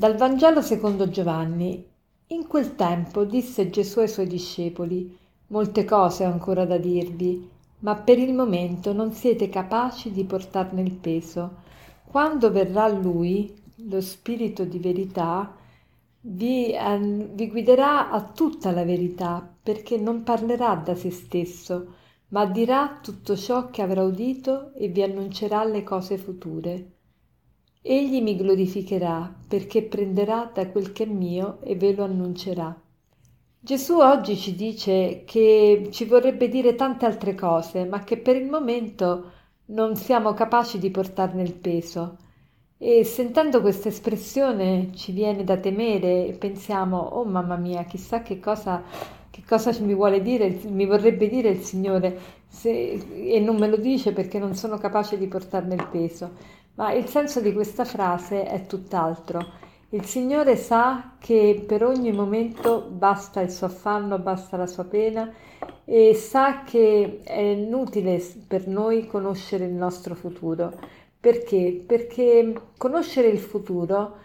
Dal Vangelo secondo Giovanni. In quel tempo disse Gesù ai suoi discepoli, molte cose ho ancora da dirvi, ma per il momento non siete capaci di portarne il peso. Quando verrà Lui, lo Spirito di verità, vi, eh, vi guiderà a tutta la verità, perché non parlerà da se stesso, ma dirà tutto ciò che avrà udito e vi annuncerà le cose future. Egli mi glorificherà perché prenderà da quel che è mio e ve lo annuncerà. Gesù oggi ci dice che ci vorrebbe dire tante altre cose, ma che per il momento non siamo capaci di portarne il peso. E sentendo questa espressione ci viene da temere e pensiamo, oh mamma mia, chissà che cosa, che cosa mi vuole dire, mi vorrebbe dire il Signore, se, e non me lo dice perché non sono capace di portarne il peso. Ma il senso di questa frase è tutt'altro. Il Signore sa che per ogni momento basta il suo affanno, basta la sua pena e sa che è inutile per noi conoscere il nostro futuro. Perché? Perché conoscere il futuro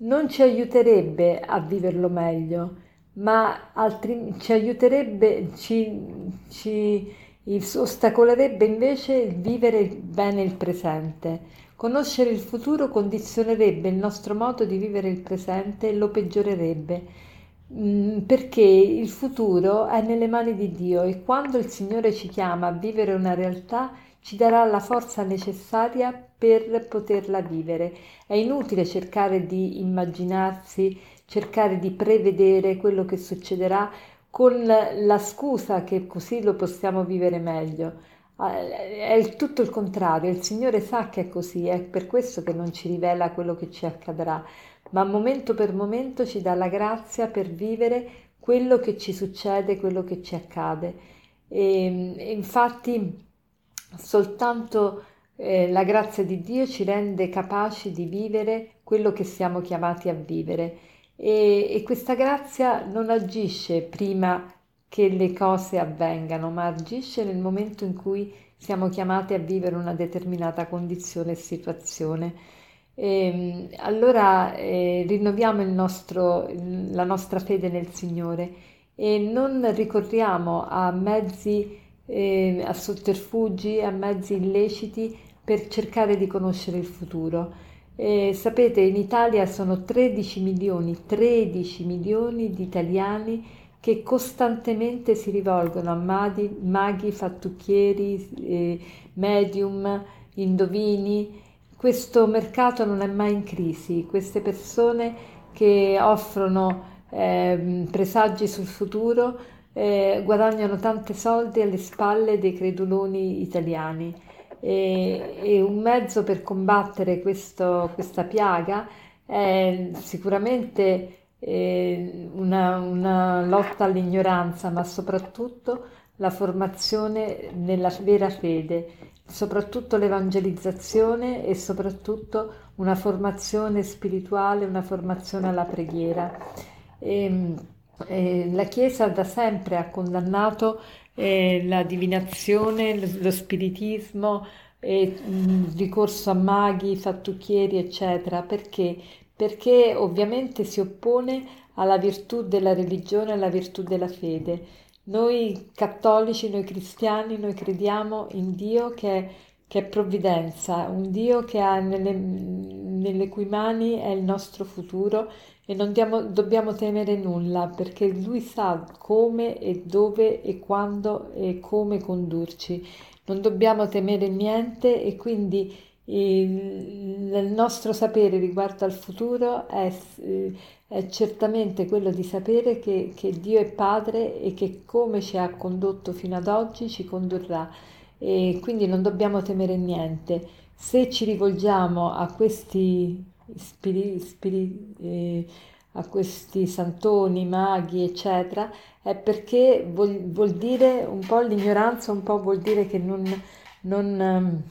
non ci aiuterebbe a viverlo meglio, ma altri, ci aiuterebbe, ci, ci ostacolerebbe invece vivere bene il presente. Conoscere il futuro condizionerebbe il nostro modo di vivere il presente e lo peggiorerebbe, mm, perché il futuro è nelle mani di Dio e quando il Signore ci chiama a vivere una realtà ci darà la forza necessaria per poterla vivere. È inutile cercare di immaginarsi, cercare di prevedere quello che succederà con la scusa che così lo possiamo vivere meglio. Eh, è tutto il contrario, il Signore sa che è così, è per questo che non ci rivela quello che ci accadrà, ma momento per momento ci dà la grazia per vivere quello che ci succede, quello che ci accade. E infatti soltanto eh, la grazia di Dio ci rende capaci di vivere quello che siamo chiamati a vivere e, e questa grazia non agisce prima che le cose avvengano, ma agisce nel momento in cui siamo chiamati a vivere una determinata condizione e situazione. E, ehm, allora eh, rinnoviamo nostro, la nostra fede nel Signore e non ricorriamo a mezzi, eh, a sotterfugi, a mezzi illeciti per cercare di conoscere il futuro. Eh, sapete, in Italia sono 13 milioni, 13 milioni di italiani che costantemente si rivolgono a maghi, maghi fattucchieri, eh, medium, indovini. Questo mercato non è mai in crisi, queste persone che offrono eh, presagi sul futuro eh, guadagnano tanti soldi alle spalle dei creduloni italiani e, e un mezzo per combattere questo, questa piaga è sicuramente una, una lotta all'ignoranza, ma soprattutto la formazione nella vera fede, soprattutto l'evangelizzazione e soprattutto una formazione spirituale, una formazione alla preghiera. E, e la Chiesa da sempre ha condannato eh, la divinazione, lo, lo spiritismo, il ricorso a maghi, fattucchieri, eccetera, perché perché ovviamente si oppone alla virtù della religione, alla virtù della fede. Noi cattolici, noi cristiani, noi crediamo in Dio che è, che è provvidenza, un Dio che ha nelle, nelle cui mani è il nostro futuro e non diamo, dobbiamo temere nulla perché Lui sa come e dove e quando e come condurci. Non dobbiamo temere niente e quindi il, nostro sapere riguardo al futuro è, è certamente quello di sapere che, che, Dio è Padre e che come ci ha condotto fino ad oggi ci condurrà e quindi non dobbiamo temere niente. Se ci rivolgiamo a questi spiri, spiri, eh, a questi santoni, maghi, eccetera, è perché vuol, vuol, dire un po' l'ignoranza, un po' vuol dire che non, non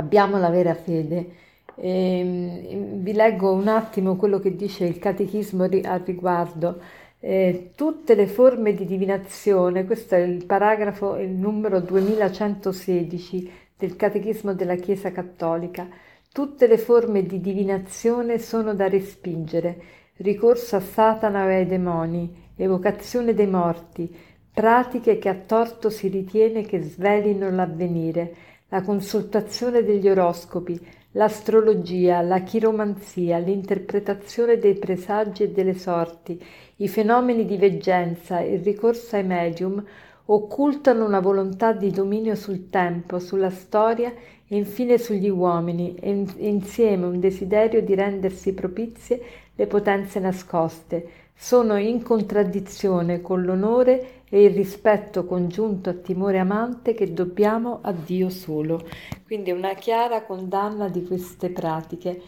abbiamo la vera fede. E, ehm, vi leggo un attimo quello che dice il Catechismo al riguardo. Eh, tutte le forme di divinazione, questo è il paragrafo, il numero 2116 del Catechismo della Chiesa Cattolica, Tutte le forme di divinazione sono da respingere, ricorso a Satana o ai demoni, evocazione dei morti, pratiche che a torto si ritiene che svelino l'avvenire, la consultazione degli oroscopi, l'astrologia, la chiromanzia, l'interpretazione dei presagi e delle sorti, i fenomeni di veggenza, il ricorso ai medium, occultano una volontà di dominio sul tempo, sulla storia e infine sugli uomini, e insieme un desiderio di rendersi propizie le potenze nascoste, sono in contraddizione con l'onore e il rispetto congiunto a timore amante che dobbiamo a Dio solo. Quindi una chiara condanna di queste pratiche.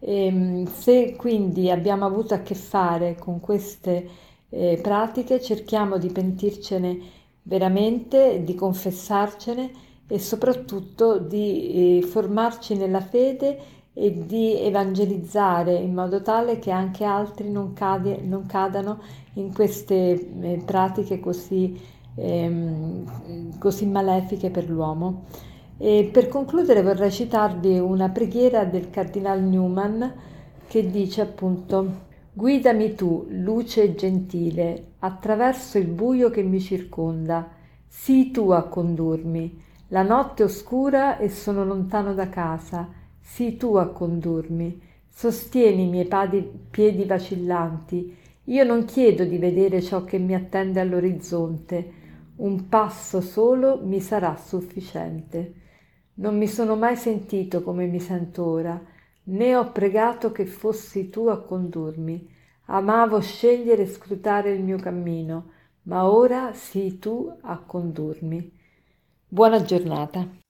E, ehm, se quindi abbiamo avuto a che fare con queste eh, pratiche, cerchiamo di pentircene veramente, di confessarcene e soprattutto di eh, formarci nella fede e di evangelizzare in modo tale che anche altri non, cade, non cadano in queste eh, pratiche così, ehm, così malefiche per l'uomo. E per concludere vorrei citarvi una preghiera del Cardinal Newman che dice appunto Guidami tu, luce gentile, attraverso il buio che mi circonda, sii tu a condurmi. La notte oscura e sono lontano da casa sii tu a condurmi, sostieni i miei padi, piedi vacillanti. Io non chiedo di vedere ciò che mi attende all'orizzonte, un passo solo mi sarà sufficiente. Non mi sono mai sentito come mi sento ora, né ho pregato che fossi tu a condurmi. Amavo scegliere e scrutare il mio cammino, ma ora sii tu a condurmi. Buona giornata.